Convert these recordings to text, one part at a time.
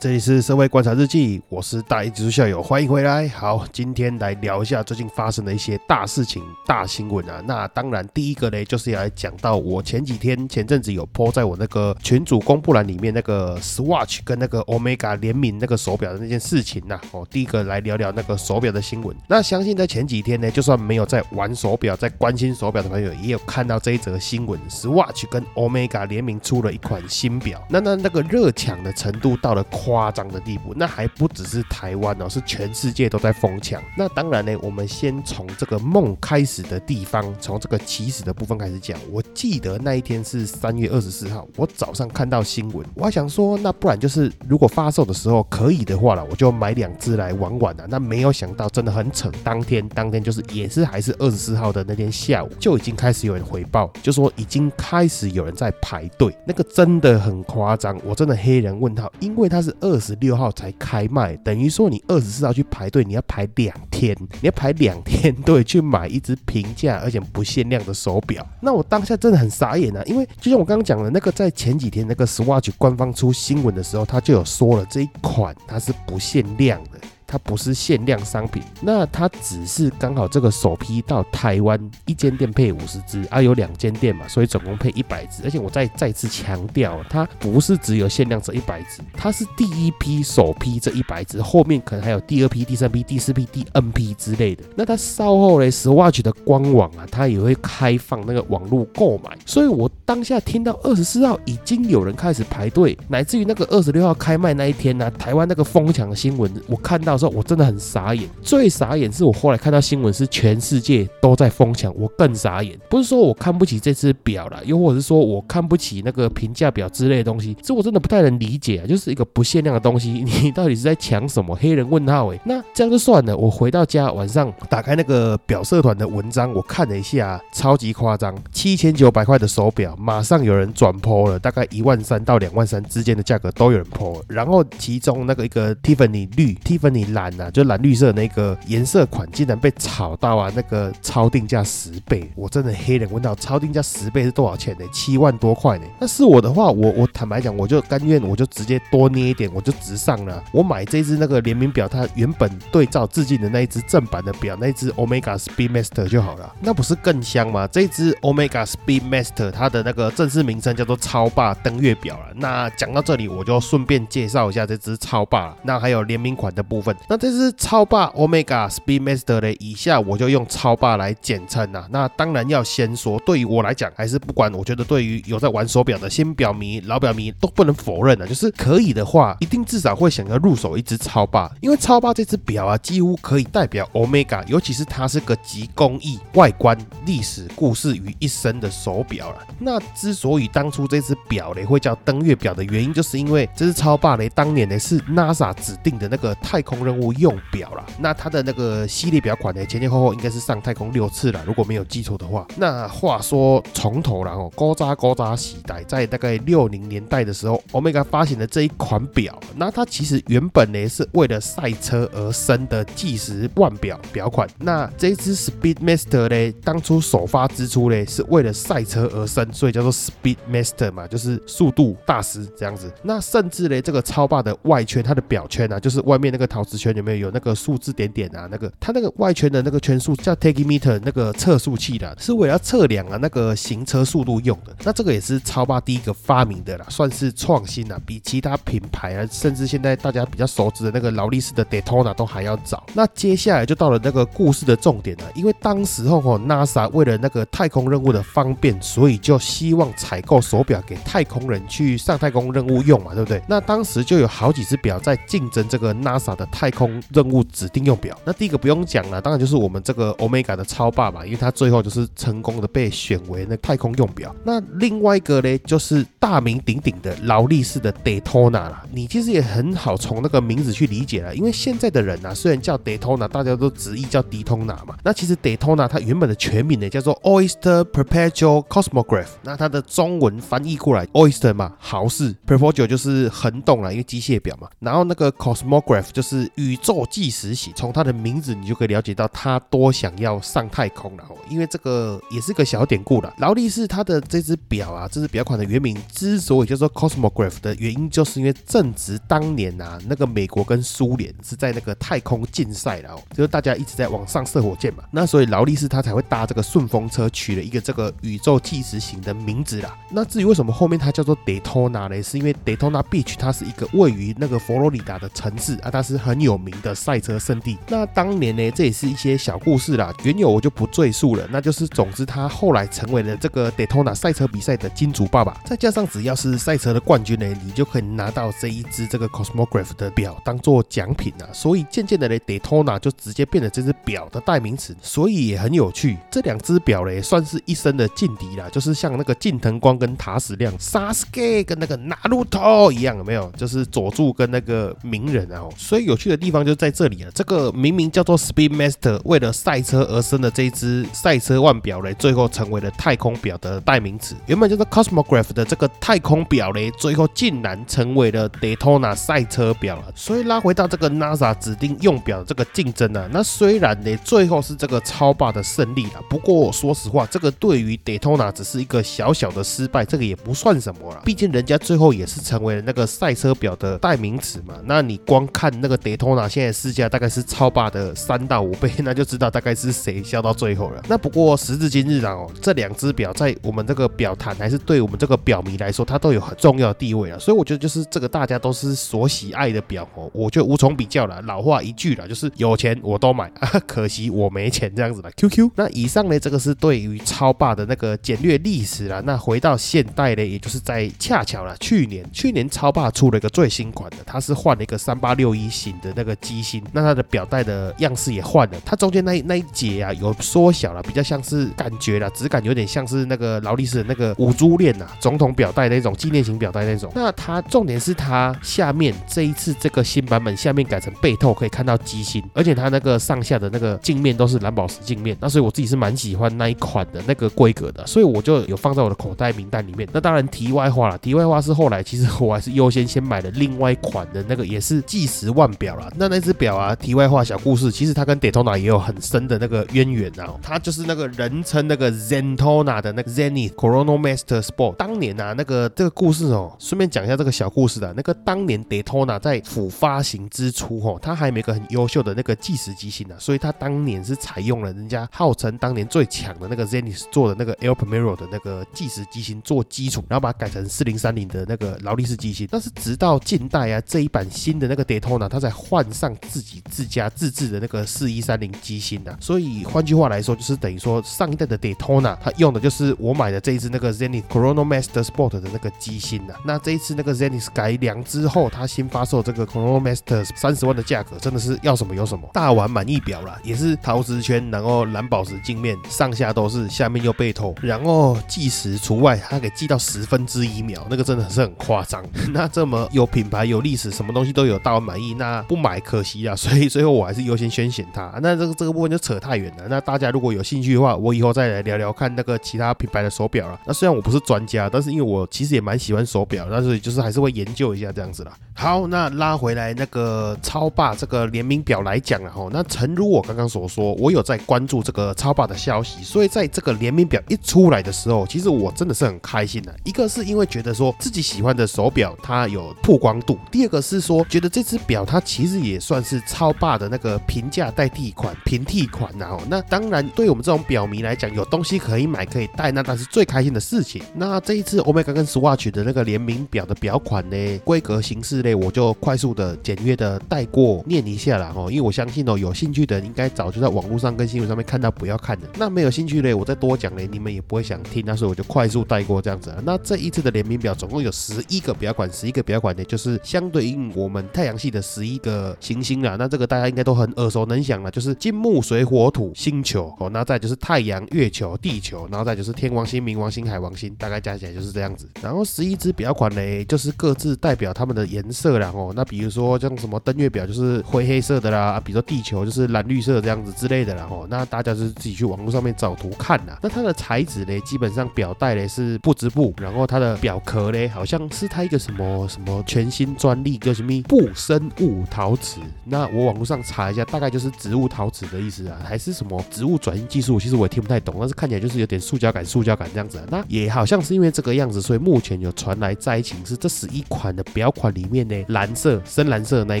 这里是社会观察日记，我是大一直校友，欢迎回来。好，今天来聊一下最近发生的一些大事情、大新闻啊。那当然，第一个呢，就是要来讲到我前几天前阵子有 po 在我那个群主公布栏里面那个 Swatch 跟那个 Omega 联名那个手表的那件事情呐。哦，第一个来聊聊那个手表的新闻。那相信在前几天呢，就算没有在玩手表、在关心手表的朋友，也有看到这一则新闻：Swatch 跟 Omega 联名出了一款新表。那那那个热抢的程度到了。夸张的地步，那还不只是台湾哦，是全世界都在疯抢。那当然呢，我们先从这个梦开始的地方，从这个起始的部分开始讲。我记得那一天是三月二十四号，我早上看到新闻，我还想说，那不然就是如果发售的时候可以的话了，我就买两只来玩玩啊。那没有想到，真的很扯，当天当天就是也是还是二十四号的那天下午，就已经开始有人回报，就说已经开始有人在排队，那个真的很夸张，我真的黑人问号，因为。它是二十六号才开卖，等于说你二十四号去排队，你要排两天，你要排两天 队去买一只平价而且不限量的手表。那我当下真的很傻眼啊，因为就像我刚刚讲的那个，在前几天那个 Swatch 官方出新闻的时候，他就有说了这一款它是不限量的。它不是限量商品，那它只是刚好这个首批到台湾一间店配五十只啊，有两间店嘛，所以总共配一百只。而且我再再次强调，它不是只有限量这一百只，它是第一批首批这一百只，后面可能还有第二批、第三批、第四批、第 N 批之类的。那它稍后嘞，Swatch 的官网啊，它也会开放那个网络购买。所以我当下听到二十四号已经有人开始排队，乃至于那个二十六号开卖那一天呢，台湾那个疯抢的新闻，我看到。时候我真的很傻眼，最傻眼是我后来看到新闻是全世界都在疯抢，我更傻眼。不是说我看不起这只表了，又或者是说我看不起那个评价表之类的东西，这我真的不太能理解啊。就是一个不限量的东西，你到底是在抢什么？黑人问号哎，那这样就算了。我回到家晚上打开那个表社团的文章，我看了一下，超级夸张，七千九百块的手表，马上有人转抛了，大概一万三到两万三之间的价格都有人抛。然后其中那个一个 Tiffany 绿 Tiffany。蓝啊，就蓝绿色那个颜色款，竟然被炒到啊！那个超定价十倍，我真的黑人问到超定价十倍是多少钱呢？七万多块呢？那是我的话，我我坦白讲，我就甘愿，我就直接多捏一点，我就直上了。我买这只那个联名表，它原本对照致敬的那一只正版的表，那一只 Omega Speedmaster 就好了，那不是更香吗？这只 Omega Speedmaster 它的那个正式名称叫做超霸登月表了。那讲到这里，我就顺便介绍一下这只超霸，那还有联名款的部分。那这是超霸 Omega Speedmaster 的，以下我就用超霸来简称呐。那当然要先说，对于我来讲，还是不管，我觉得对于有在玩手表的新表迷、老表迷都不能否认的，就是可以的话，一定至少会想要入手一只超霸，因为超霸这只表啊，几乎可以代表 Omega，尤其是它是个集工艺、外观、历史故事于一身的手表了。那之所以当初这只表嘞会叫登月表的原因，就是因为这只超霸嘞当年呢是 NASA 指定的那个太空任务用表啦，那它的那个系列表款呢，前前后后应该是上太空六次了，如果没有记错的话。那话说从头然后高扎高扎时代，在大概六零年代的时候，Omega 发行的这一款表，那它其实原本呢是为了赛车而生的计时腕表表款。那这支 Speedmaster 呢，当初首发之初呢，是为了赛车而生，所以叫做 Speedmaster 嘛，就是速度大师这样子。那甚至呢，这个超霸的外圈，它的表圈啊，就是外面那个陶瓷。圈里面有那个数字点点啊？那个它那个外圈的那个圈数叫 Takemeter，那个测速器的，是为了测量啊那个行车速度用的。那这个也是超霸第一个发明的啦，算是创新啊，比其他品牌啊，甚至现在大家比较熟知的那个劳力士的 Daytona 都还要早。那接下来就到了那个故事的重点了，因为当时候哦，NASA 为了那个太空任务的方便，所以就希望采购手表给太空人去上太空任务用嘛，对不对？那当时就有好几只表在竞争这个 NASA 的太空任务指定用表。那第一个不用讲了，当然就是我们这个 Omega 的超霸嘛，因为它最后就是成功的被选为那太空用表。那另外一个呢，就是大名鼎鼎的劳力士的 Daytona 啦。你其实也很好从那个名字去理解了，因为现在的人啊，虽然叫 Daytona，大家都直译叫迪通纳嘛。那其实 Daytona 它原本的全名呢叫做 Oyster Perpetual Cosmograph。那它的中文翻译过来，Oyster 嘛，豪士，Perpetual 就是恒动啦，因为机械表嘛。然后那个 Cosmograph 就是宇宙计时器。从它的名字你就可以了解到它多想要上太空了哦。因为这个也是个小典故了。劳力士它的这只表啊，这只表款的原名之所以叫做 Cosmograph 的原因，就是因为正值当年啊，那个美国跟苏联是在那个太空竞赛了，就是大家一直在往上射火箭嘛。那所以劳力士它才会搭这个顺风车，取了一个这个宇宙计时型的名字啦。那至于为什么后面它叫做 Daytona 呢？是因为 Daytona Beach 它是一个位于那个佛罗里达的城市啊，它是很有名的赛车圣地。那当年呢，这也是一些小故事啦，原有我就不赘述了。那就是，总之他后来成为了这个 Daytona 赛车比赛的金主爸爸。再加上只要是赛车的冠军呢，你就可以拿到这一只这个 Cosmograph 的表当做奖品啊。所以渐渐的呢，Daytona 就直接变成这只表的代名词。所以也很有趣，这两只表嘞算是一生的劲敌啦，就是像那个近藤光跟塔矢亮，Sasuke 跟那个 Naruto 一样，有没有？就是佐助跟那个鸣人啊。所以有趣的地方就在这里了。这个明明叫做 Speedmaster，为了赛车而生的这一只赛车腕表嘞，最后成为了太空表的代名词。原本叫做 Cosmograph 的这个太空表嘞，最后竟然成为了 Daytona 赛车表了。所以拉回到这个 NASA 指定用表的这个竞争啊，那虽然呢最后是这个超霸的胜利了，不过说实话，这个对于 Daytona 只是一个小小的失败，这个也不算什么了。毕竟人家最后也是成为了那个赛车表的代名词嘛。那你光看那个 Daytona 现在市价大概是超霸的三到五倍，那就知道大概是谁笑到最后了。那不过时至今日啊，哦，这两只表在我们这个表坛还是对我们这个表迷来说，它都有很重要的地位啊。所以我觉得就是这个大家都是所喜爱的表哦，我就无从比较了。老话一句了，就是有钱我都买啊，可惜我没钱这样子的。QQ。那以上呢，这个是对于超霸的那个简略历史了。那回到现代呢，也就是在恰巧了去年，去年超霸出了一个最新款的，它是换了一个三八六一型的那个机芯，那它的表带的样式也换了，它中间那那一节啊有缩小了，比较像是感觉了质感有点像是那个劳力士的那个五珠链呐，总统表带那种纪念型表带那种。那它重点是它下面这一次这个新版本下面改成背透，可以看到机芯，而且它那个上下的那个镜面都是蓝宝石镜面。那所以我自己是蛮喜欢那一款的那个规格的，所以我就有放在我的口袋名单里面。那当然题外话了，题外话是后来其实我还是优先先买了另外一款的那个也是计时腕表那那只表啊，题外话小故事，其实它跟 Daytona 也有很深的那个渊源啊。它就是那个人称那个 Zentona 的那个 Zenith Chronomaster Sport。当年啊，那个这个故事哦，顺便讲一下这个小故事的。那个当年 Daytona 在辅发行之初哦，它还没个很优秀的那个计时机芯呢，所以它当年是采用了人家号称当年最强的那个 Zenith 做的那个 El Primero 的那个计时机芯做基础，然后把它改成四零三零的那个劳力士机芯。但是直到近代啊，这一版新的那个 Daytona，它才换上自己自家自制的那个四一三零机芯的。所以换句话来说，就是等于说上一代的 Daytona，它用的就是我买的这一支那个 Zenith Chronomaster Sport 的那个机芯呐。那这一次那个 Zenith 改良之后，它新发售这个 Chronomaster 三十万的价格，真的是要什么有什么，大玩满意表了，也是陶瓷圈，然后蓝宝石镜面，上下都是，下面又背透，然后计时除外，它给计到十分之一秒，那个真的是很夸张。那这么有品牌、有历史，什么东西都有，大玩满意，那不买可惜啊。所以最后我还是优先先选它。那这个这个部分就扯太远了。那大家如果有兴趣的话，我以后再来聊聊看那个其他品牌的手表了。那虽然我不是专家，但是因为我其实也蛮喜欢手表，但是就是还是会研究一下这样子啦。好，那拉回来那个超霸这个联名表来讲了，吼，那诚如我刚刚所说，我有在关注这个超霸的消息，所以在这个联名表一出来的时候，其实我真的是很开心的。一个是因为觉得说自己喜欢的手表它有曝光度，第二个是说觉得这只表它其实也算是超霸的那个平价代替款、平替款然后那当然对我们这种表迷来讲，有东西可以买可以戴，那那是最开心的事情。那这一次 Omega 跟 Swatch 的那个联名表的表款呢，规格形式我就快速的简约的带过念一下了哈，因为我相信哦，有兴趣的应该早就在网络上跟新闻上面看到不要看的。那没有兴趣嘞，我再多讲嘞，你们也不会想听，那所以我就快速带过这样子。那这一次的联名表总共有十一个表款，十一个表款呢，就是相对应我们太阳系的十一个。行星啦。那这个大家应该都很耳熟能详了，就是金木水火土星球哦。那再就是太阳、月球、地球，然后再就是天王星、冥王星、海王星，大概加起来就是这样子。然后十一只表款呢，就是各自代表它们的颜色色啦哦。那比如说像什么登月表就是灰黑色的啦，比如说地球就是蓝绿色这样子之类的啦哦。那大家就是自己去网络上面找图看啦。那它的材质呢，基本上表带呢是不织布，然后它的表壳呢，好像是它一个什么什么全新专利，叫什么不生物陶瓷。那我网络上查一下，大概就是植物陶瓷的意思啊，还是什么植物转移技术？其实我也听不太懂，但是看起来就是有点塑胶感、塑胶感这样子。啊那也好像是因为这个样子，所以目前有传来灾情是这十一款的表款里面呢，蓝色、深蓝色那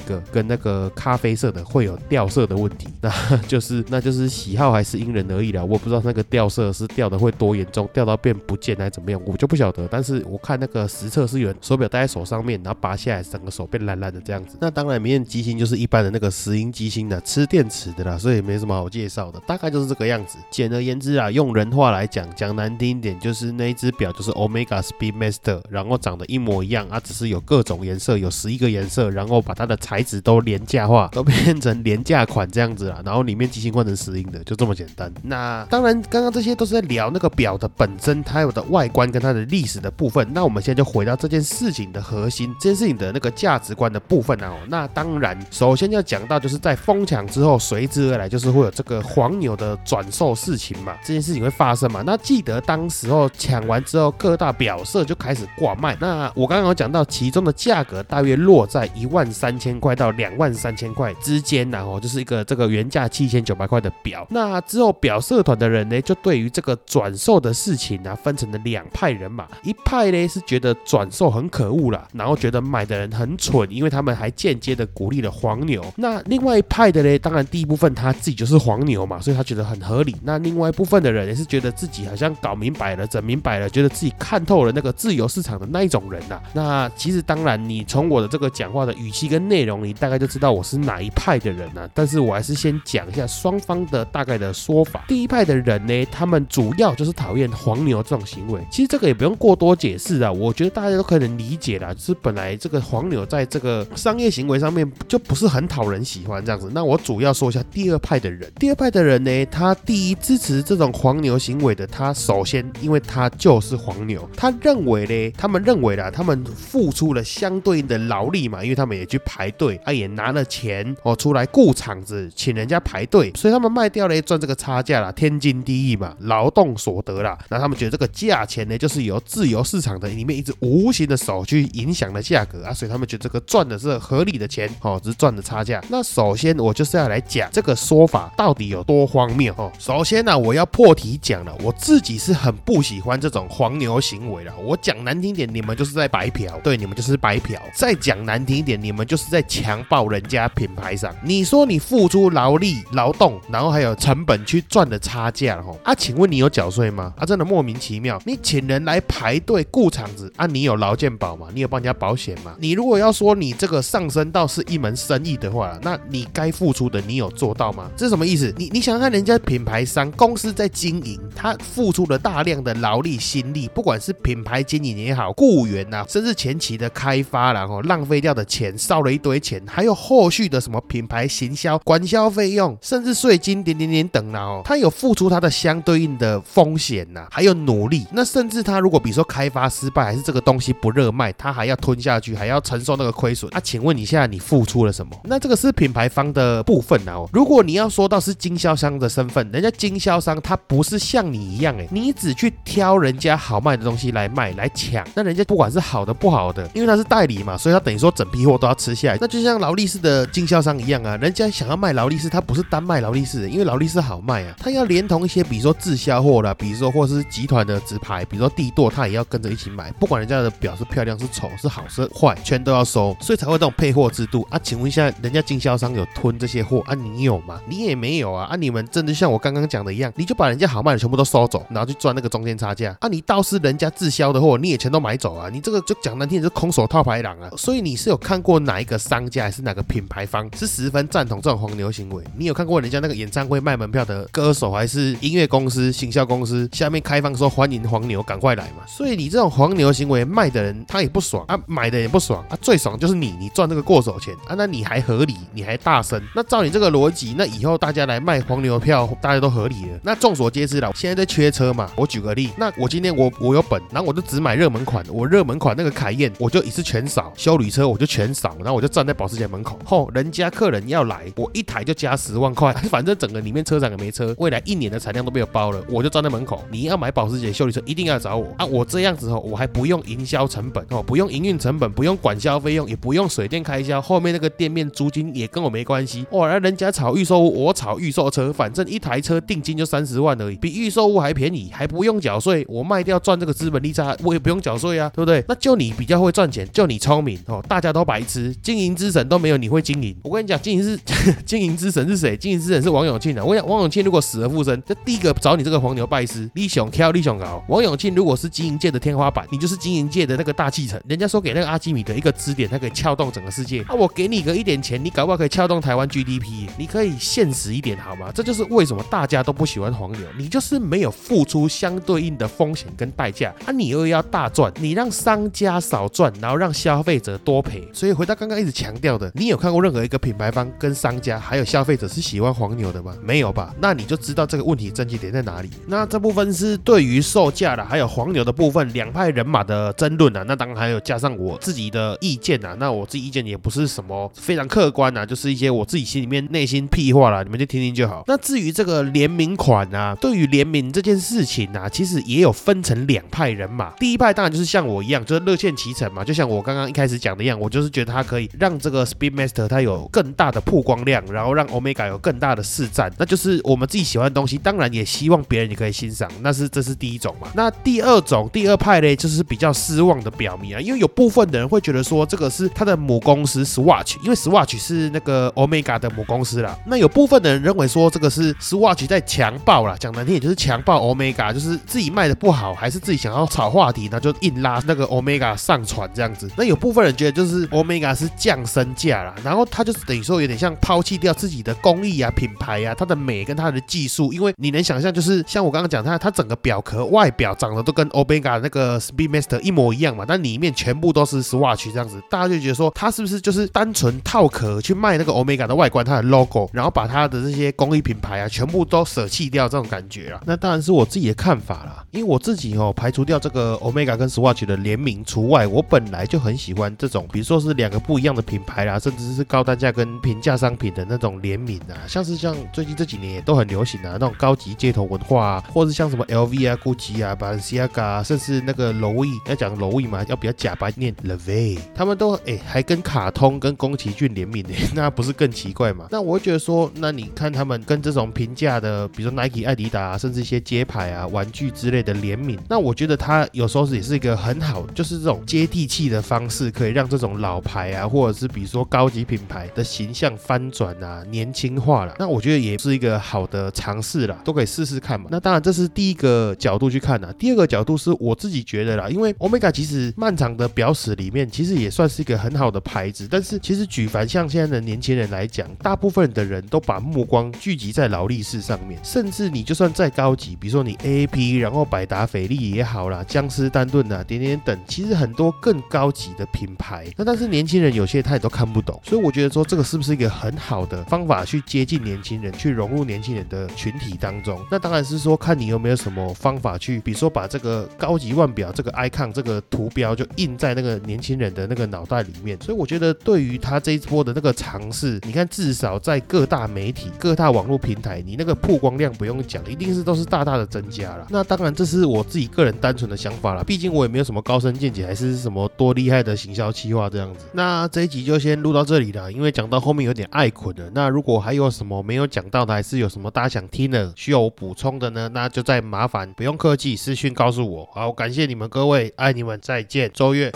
个跟那个咖啡色的会有掉色的问题。那就是那就是喜好还是因人而异啦。我不知道那个掉色是掉的会多严重，掉到变不见还是怎么样，我就不晓得。但是我看那个实测是有手表戴在手上面，然后拔下来，整个手变蓝蓝的这样子。那当然，里面机芯就是一般的那个石英机芯的，吃电池的啦，所以没什么好介绍的，大概就是这个样子。简而言之啊，用人话来讲，讲难听一点，就是那一只表就是 Omega Speedmaster，然后长得一模一样啊，只是有各种颜色，有十一个颜色，然后把它的材质都廉价化，都变成廉价款这样子啦。然后里面机芯换成石英的，就这么简单。那当然，刚刚这些都是在聊那个表的本身，它有的外观跟它的历史的部分。那我们现在就回到这件事情的核心，这件事情的那个价值观的部分啊。那当然，首先要讲到就是在疯抢之后，随之而来就是会有这个黄牛的转售事情嘛，这件事情会发生嘛。那记得当时候抢完之后，各大表色就开始挂卖。那我刚刚有讲到，其中的价格大大约落在一万三千块到两万三千块之间，然后就是一个这个原价七千九百块的表。那之后表社团的人呢，就对于这个转售的事情啊，分成了两派人马，一派呢是觉得转售很可恶啦，然后觉得买的人很蠢，因为他们还间接的鼓励了黄牛。那另外一派的呢，当然第一部分他自己就是黄牛嘛，所以他觉得很合理。那另外一部分的人也是觉得自己好像搞明白了、整明白了，觉得自己看透了那个自由市场的那一种人呐。那其实当然，你从我的这个讲话的语气跟内容，你大概就知道我是哪一派的人呐。但是我还是先讲一下双方的大概的说法。第一派的人呢，他们主要就是讨厌黄牛这种行为。其实这个也不用过多解释啊，我觉得大家都可能理解啦。就是本来这个黄牛在这个商业行为上面就不是很讨人喜欢这样子。那我主要说一下第二派的人。第二派的人呢，他第一支持这种黄牛行为的，他首先因为他就是黄牛，他认为呢，他们认为啦，他们付出了相对应的劳力嘛，因为他们也去排队，啊也拿了钱哦出来雇场子，请人家排队，所以他们卖掉了赚这个差价啦，天经地义嘛，劳动所得啦。那他们觉得这个价钱呢，就是由自由市场的里面一只无形的手去影响了价格啊，所以他们觉得这个赚的是合理的钱哦，只是赚的差价。那首先我就是要来讲这个说法到底有多荒谬哦。首先呢，我要破题讲了，我自己是很不喜欢这种黄牛行为了。我讲难听点，你们就是在白嫖，对，你们就是白嫖。再讲难听一点，你们就是在强暴人家品牌商。你说你付出劳力、劳动，然后还有成本去赚的差价，吼啊，请问你有缴税吗？啊，真的莫名其妙。你请人来排队雇场子啊，你有劳健保吗？你有帮人家保险吗？你如果要说你这个上升到是一门生意的话，那你该付出的你有做到吗？这是什么意思？你你想看，人家品牌商公司在经营，他付出了大量的劳力心力，不管是品牌经营也好，雇员呐，甚至前期的开发，然后浪费掉的钱，烧了一堆钱，还有后续的什么品牌行销、管销费用，甚至税金点点点等啦哦，他有付出他的相对应的风险呐，还有努力。那甚至他如果比如说开发失败，还是这个东西不热卖，他还要吞下去，还要承受那个亏损。那请问你现在你付出了什么？那这个是品牌方的部分啊。如果你要说到是经销商的身份，人家经销商他不是像你一样哎，你只去挑人家好卖的东西来卖来抢，那人家不管是好的不好的，因为他是代理嘛，所以所以他等于说整批货都要吃下来。那就像劳力士的经销商一样啊，人家想要卖劳力士，他不是单卖劳力士，因为劳力士好卖啊，他要连同一些比如说滞销货啦，比如说或是集团的直牌，比如说帝舵，他也要跟着一起买，不管人家的表是漂亮是丑是好是坏，全都要收，所以才会这种配货制度啊。请问一下，人家经销商有吞这些货啊？你有吗？你也没有啊。啊，你们真的像我刚刚讲的一样，你就把人家好卖的全部都收走，然后去赚那个中间差价啊？你倒是人家滞销的货，你也全都买走啊？你这个就讲难听，是空手套白狼啊！所以你是有看过哪一个商家还是哪个品牌方是十分赞同这种黄牛行为？你有看过人家那个演唱会卖门票的歌手还是音乐公司、行销公司下面开放说欢迎黄牛赶快来嘛？所以你这种黄牛行为卖的人他也不爽啊，买的也不爽啊，最爽就是你，你赚那个过手钱，啊，那你还合理，你还大声，那照你这个逻辑，那以后大家来卖黄牛票，大家都合理了。那众所皆知了，现在在缺车嘛，我举个例，那我今天我我有本，然后我就只买热门款，我热门款那个凯宴，我就一次全扫，修旅车我就全扫，然后我就站在保时捷门口，吼，人家客人要来，我一台就加十万块，反正整个里面车展也没车，未来一年的产量都被我包了，我就站在门口，你要买保时捷修理车，一定要找我啊！我这样子哦，我还不用营销成本哦，不用营运成本，不用管销费用，也不用水电开销，后面那个店面租金也跟我没关系。哇，那人家炒预售屋，我炒预售车，反正一台车定金就三十万而已，比预售屋还便宜，还不用缴税，我卖掉赚这个资本利差，我也不用缴税啊，对不对？那就你比较会赚钱，就你聪明哦，大家都白痴，经营之神都没有你会经营。我跟你讲，经营是 经营之神是谁？经营之神是王永庆啊！我讲王永庆如果死而复生，就第一个找你这个黄牛拜师，立雄挑立雄搞。王永庆如果是经营界的天花板，你就是经营界的那个大气层。人家说给那个阿基米德一个支点，他可以撬动整个世界。那我给你个一点钱，你搞不好可以撬动台湾 GDP。你可以现实一点好吗？这就是为什么大家都不喜欢黄牛，你就是没有付出相对应的风险跟代价，啊，你又要大赚，你让商家少赚，然后让消费者多赔。所以回到刚刚一直强调的，你有看过任何一个品牌方跟商家还有消费者是喜欢黄牛的吗？没有吧？那你就知道这个问题症结点在哪里。那这部分是对于售价的，还有黄牛的部分，两派人马的争论啊。那当然还有加上我自己的意见啊。那我自己意见也不是什么非常客观啊，就是一些我自己心里面内心屁话啦，你们就听听就好。那至于这个联名款啊，对于联名这件事情啊，其实也有分成两派人马。第一派当然就是像我一样，就是乐见其成嘛。就像我刚刚一开始讲的一样，我就是觉得它可以让这个 Speedmaster 它有更大的曝光量，然后让 Omega 有更大的市占。那就是我们自己喜欢的东西，当然也希望别人也可以欣赏。那是这是第一种嘛。那第二种第二派呢，就是比较失望的表明啊，因为有部分的人会觉得说这个是他的母公司 Swatch，因为 Swatch 是那个 Omega 的母公司啦。那有部分的人认为说这个是 Swatch 在强暴啦，讲难听也就是强暴 Omega，就是自己卖的不好，还是自己想要炒话题，那就硬拉那个 Omega 上船这样子。那有部分个人觉得就是 Omega 是降身价啦，然后它就是等于说有点像抛弃掉自己的工艺啊、品牌啊、它的美跟它的技术，因为你能想象就是像我刚刚讲，它它整个表壳外表长得都跟 Omega 那个 Speedmaster 一模一样嘛，但里面全部都是 Swatch 这样子，大家就觉得说它是不是就是单纯套壳去卖那个 Omega 的外观，它的 logo，然后把它的这些工艺品牌啊全部都舍弃掉这种感觉啊？那当然是我自己的看法啦，因为我自己哦排除掉这个 Omega 跟 Swatch 的联名除外，我本来就很喜欢这种，比如说是两个不一样的品牌啦，甚至是高单价跟平价商品的那种联名啊，像是像最近这几年也都很流行啊，那种高级街头文化啊，或者像什么 LV 啊、GUCCI 啊、Balenciaga，甚至那个 Louis 要讲 Louis 嘛，要比较假白念 Levi，他们都哎还跟卡通跟宫崎骏联名呢，那不是更奇怪吗？那我会觉得说，那你看他们跟这种平价的，比如说 Nike、艾迪达，甚至一些街牌啊、玩具之类的联名，那我觉得它有时候是也是一个很好，就是这种接地气的方式，可以让这种老牌啊，或者是比如说高级品牌的形象翻转啊，年轻化了。那我觉得也是一个好的尝试啦，都可以试试看嘛。那当然这是第一个角度去看啦，第二个角度是我自己觉得啦，因为 Omega 其实漫长的表史里面，其实也算是一个很好的牌子，但是其实举凡像现在的年轻人来讲，大部分的人都把目光聚集在劳力士上面，甚至你就算再高级，比如说你 AAP，然后百达翡丽也好啦，江诗丹顿啊，点点等，其实很多更高级的品品牌，那但是年轻人有些他也都看不懂，所以我觉得说这个是不是一个很好的方法去接近年轻人，去融入年轻人的群体当中？那当然是说看你有没有什么方法去，比如说把这个高级腕表这个 icon 这个图标就印在那个年轻人的那个脑袋里面。所以我觉得对于他这一波的那个尝试，你看至少在各大媒体、各大网络平台，你那个曝光量不用讲，一定是都是大大的增加了。那当然这是我自己个人单纯的想法了，毕竟我也没有什么高深见解，还是什么多厉害的行销企划这样子。那这一集就先录到这里了，因为讲到后面有点爱捆了。那如果还有什么没有讲到的，还是有什么大家想听的，需要我补充的呢？那就再麻烦不用客气，私讯告诉我。好，感谢你们各位，爱你们，再见，周月。